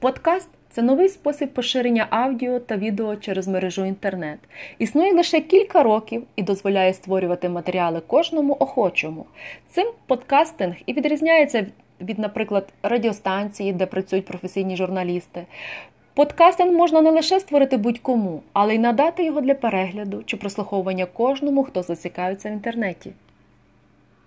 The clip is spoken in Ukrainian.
Подкаст це новий спосіб поширення аудіо та відео через мережу інтернет. Існує лише кілька років і дозволяє створювати матеріали кожному охочому. Цим подкастинг і відрізняється від, наприклад, радіостанції, де працюють професійні журналісти. Подкастинг можна не лише створити будь-кому, але й надати його для перегляду чи прослуховування кожному, хто зацікавиться в інтернеті.